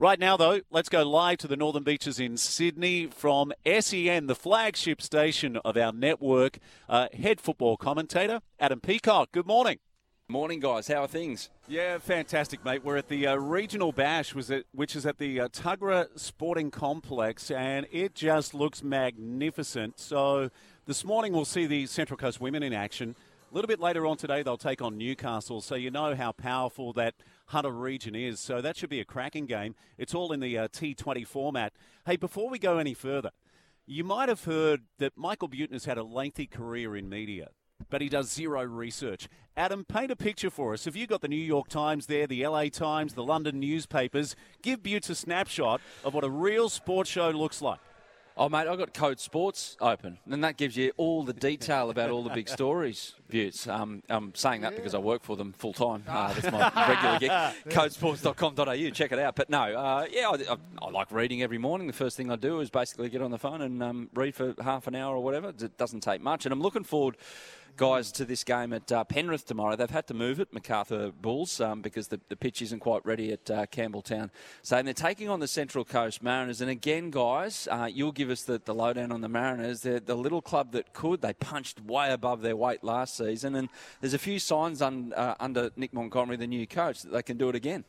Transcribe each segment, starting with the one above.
Right now, though, let's go live to the Northern Beaches in Sydney from SEN, the flagship station of our network. Uh, head football commentator, Adam Peacock. Good morning. Morning, guys. How are things? Yeah, fantastic, mate. We're at the uh, regional bash, was it, which is at the uh, Tuggerah Sporting Complex, and it just looks magnificent. So this morning we'll see the Central Coast women in action. A little bit later on today, they'll take on Newcastle, so you know how powerful that Hunter region is. So that should be a cracking game. It's all in the uh, T20 format. Hey, before we go any further, you might have heard that Michael Buettner has had a lengthy career in media, but he does zero research. Adam, paint a picture for us. Have you got the New York Times there, the LA Times, the London newspapers? Give Buttes a snapshot of what a real sports show looks like. Oh, mate, I've got Code Sports open, and that gives you all the detail about all the big stories, Buttes. Um, I'm saying that yeah. because I work for them full time. Uh, that's my regular gig. Codesports.com.au, check it out. But no, uh, yeah, I, I, I, like reading every morning. The first thing I do is basically get on the phone and um, read for half an hour or whatever. It doesn't take much. And I'm looking forward guys to this game at uh, Penrith tomorrow. They've had to move it, Macarthur Bulls, um, because the, the pitch isn't quite ready at uh, Campbelltown. So they're taking on the Central Coast Mariners. And again, guys, uh, you'll give us the, the lowdown on the Mariners. They're the little club that could. They punched way above their weight last season. And there's a few signs un, uh, under Nick Montgomery, the new coach, that they can do it again.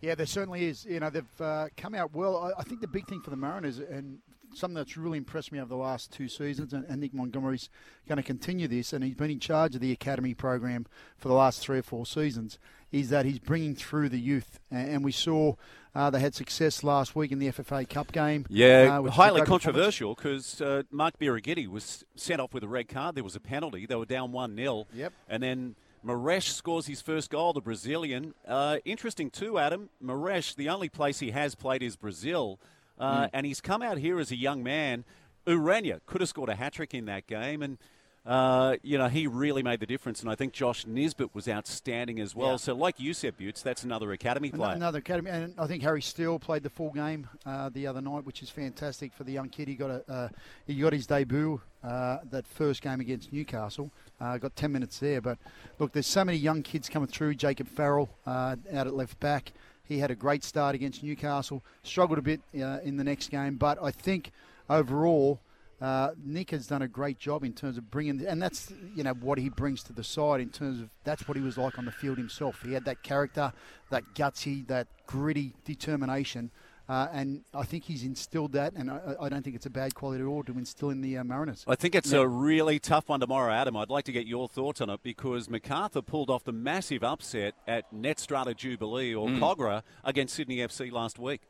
Yeah, there certainly is. You know, they've uh, come out well. I, I, think the big thing for the Mariners, and something that's really impressed me over the last two seasons, and, and Nick Montgomery's going to continue this, and he's been in charge of the academy program for the last three or four seasons, is that he's bringing through the youth. And, and we saw uh, they had success last week in the FFA Cup game. Yeah, uh, highly controversial because uh, Mark Birighitti was sent off with a red card. There was a penalty. They were down 1 0. Yep. And then Moresche scores his first goal, the Brazilian. Uh, interesting too, Adam. Moresche, the only place he has played is Brazil, uh, mm. and he's come out here as a young man. Ureña could have scored a hat trick in that game, and uh, you know he really made the difference. And I think Josh Nisbet was outstanding as well. Yeah. So, like you said, Buttes, that's another academy player. Another academy, and I think Harry Steele played the full game uh, the other night, which is fantastic for the young kid. He got a uh, he got his debut uh, that first game against Newcastle. Uh, got 10 minutes there. But look, there's so many young kids coming through. Jacob Farrell uh, out at left back. He had a great start against Newcastle. Struggled a bit uh, in the next game. But I think overall, uh, Nick has done a great job in terms of bringing, and that's you know what he brings to the side in terms of that's what he was like on the field himself. He had that character, that gutsy, that gritty determination uh, and I think he's instilled that, and I, I, don't think it's a bad quality at all to instill in the uh, Mariners. I think it's yeah. a really tough one tomorrow, Adam. I'd like to get your thoughts on it because Macarthur pulled off the massive upset at Netstrata Jubilee or mm. Kogarah against Sydney FC last week.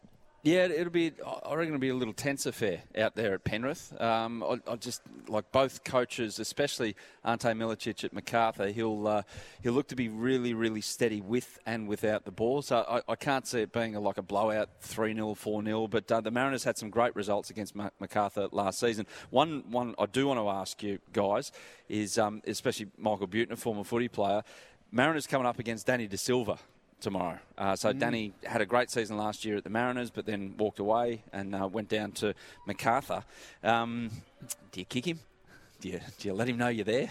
Yeah, it'll be. I reckon it'll be a little tense affair out there at Penrith. Um, I, I, just like both coaches, especially Ante Milicic at Macarthur. He'll uh, he'll look to be really, really steady with and without the ball. So I, I can't see it being a, like a blowout, three 0 four 0 But uh, the Mariners had some great results against Macarthur last season. One one I do want to ask you guys is, um, especially Michael Buettner, former footy player. Mariners coming up against Danny De Silva tomorrow. Uh, so mm. Danny had a great season last year at the Mariners, but then walked away and uh, went down to Macarthur. Um, do you kick him? Do you, do you let him know you're there?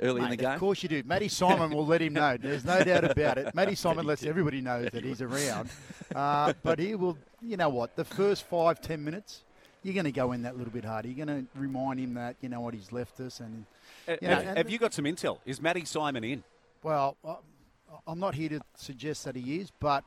Early Mate, in the game? Of course you do. Matty Simon will let him know. There's no doubt about it. Matty Simon lets everybody know that he's around. Uh, but he will, you know what, the first five, ten minutes, you're going to go in that little bit harder. You're going to remind him that, you know what, he's left us. And, uh, you know, have, have, you got some intel? Is Matty Simon in? Well, uh, I'm not here to suggest that he is, but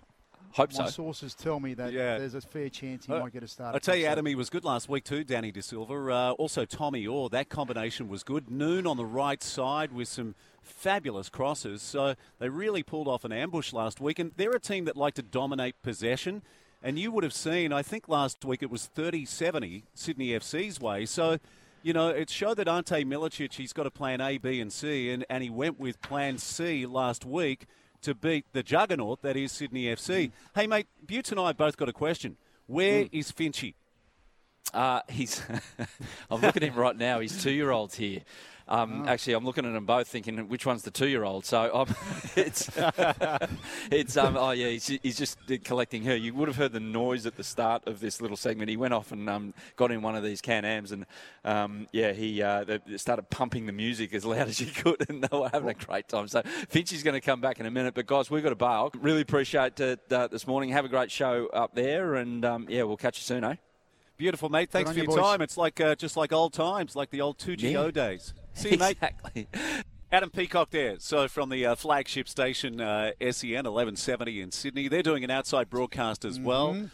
Hope my so. sources tell me that yeah. there's a fair chance he uh, might get a start. I tell you, Adam, he was good last week too. Danny De Silva, uh, also Tommy Oar. That combination was good. Noon on the right side with some fabulous crosses. So they really pulled off an ambush last week, and they're a team that like to dominate possession. And you would have seen, I think last week it was 30-70 Sydney FC's way. So you know, it showed that Ante Milicic, he's got a plan A, B, and C, and, and he went with plan C last week to beat the juggernaut that is Sydney FC. Mm. Hey, mate, Buttes and I both got a question. Where mm. is Finchy? Uh, he's. I'm looking at him right now. He's two year olds here. Um, Oh. Actually, I'm looking at them both, thinking which one's the two-year-old. So um, it's it's um, oh yeah, he's, he's just collecting her. You would have heard the noise at the start of this little segment. He went off and um, got in one of these Can-Ams, and um, yeah, he uh, they started pumping the music as loud as he could, and they were having a great time. So Finchie's going to come back in a minute, but guys, we've got to bail. Really appreciate it uh, this morning. Have a great show up there, and um, yeah, we'll catch you soon, eh? Beautiful, mate. Thanks for your boys. time. It's like uh, just like old times, like the old 2GO Yeah. days. See you, mate. Exactly. Adam Peacock there. So from the uh, flagship station uh, SEN 1170 in Sydney, they're doing an outside broadcast as well.